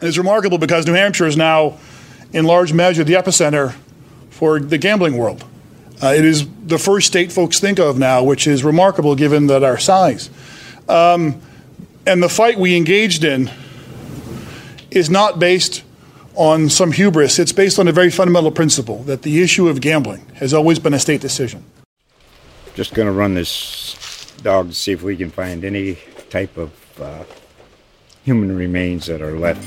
It's remarkable because New Hampshire is now, in large measure, the epicenter for the gambling world. Uh, it is the first state folks think of now, which is remarkable given that our size. Um, and the fight we engaged in is not based on some hubris. It's based on a very fundamental principle that the issue of gambling has always been a state decision. Just going to run this dog to see if we can find any type of uh, human remains that are left.